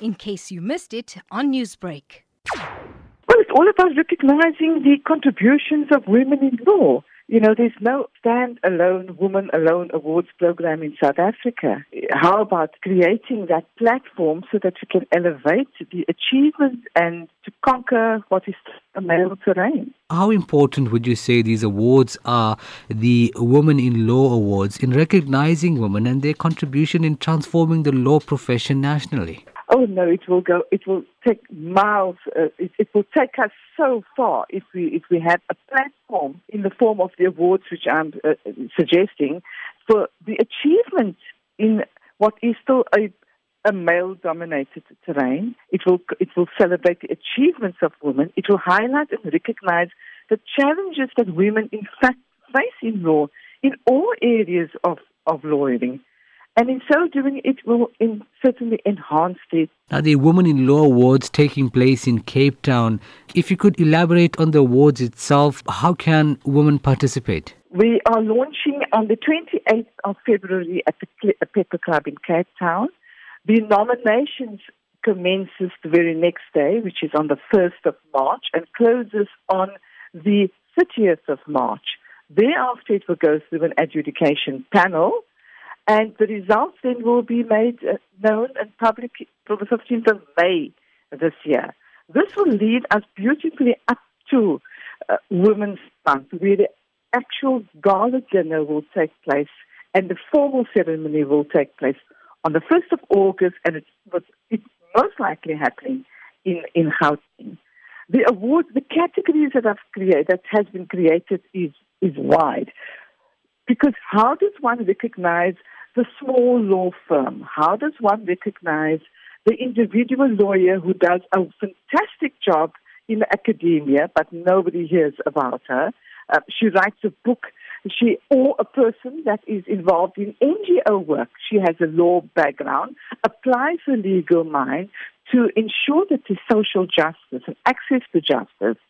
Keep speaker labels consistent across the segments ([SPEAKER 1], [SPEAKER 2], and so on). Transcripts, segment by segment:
[SPEAKER 1] in case you missed it on Newsbreak.
[SPEAKER 2] Well, it's all about recognizing the contributions of women in law. You know, there's no stand-alone, woman-alone awards program in South Africa. How about creating that platform so that we can elevate the achievements and to conquer what is a male terrain?
[SPEAKER 3] How important would you say these awards are, the Women in Law Awards, in recognizing women and their contribution in transforming the law profession nationally?
[SPEAKER 2] Oh no, it will go, it will take miles, uh, it, it, will take us so far if we, if we have a platform in the form of the awards which I'm uh, suggesting for the achievement in what is still a, a male-dominated terrain. It will, it will celebrate the achievements of women. It will highlight and recognize the challenges that women in fact face in law in all areas of, of lawyering. And in so doing, it will in, certainly enhance the.
[SPEAKER 3] Now, the Women in Law Awards taking place in Cape Town. If you could elaborate on the awards itself, how can women participate?
[SPEAKER 2] We are launching on the 28th of February at the Pepper Club in Cape Town. The nominations commences the very next day, which is on the 1st of March, and closes on the 30th of March. Thereafter, it will go through an adjudication panel and the results then will be made uh, known and public for the 15th of May this year. This will lead us beautifully up to uh, Women's Month, where the actual gala dinner will take place and the formal ceremony will take place on the 1st of August, and it's, it's most likely happening in, in Gauteng. The award, the categories that I've created, that has been created is, is wide. Because how does one recognize the small law firm? How does one recognize the individual lawyer who does a fantastic job in academia, but nobody hears about her? Uh, she writes a book. She or a person that is involved in NGO work. She has a law background, applies a legal mind to ensure that there's social justice and access to justice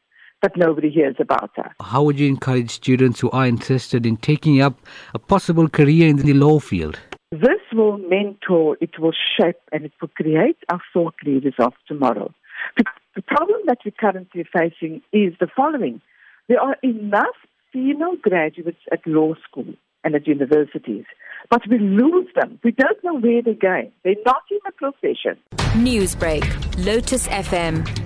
[SPEAKER 2] but nobody hears about her.
[SPEAKER 3] How would you encourage students who are interested in taking up a possible career in the law field?
[SPEAKER 2] This will mentor, it will shape, and it will create our thought leaders of tomorrow. The problem that we're currently facing is the following. There are enough female graduates at law school and at universities, but we lose them. We don't know where they're going. They're not in the profession.
[SPEAKER 4] Newsbreak, Lotus FM,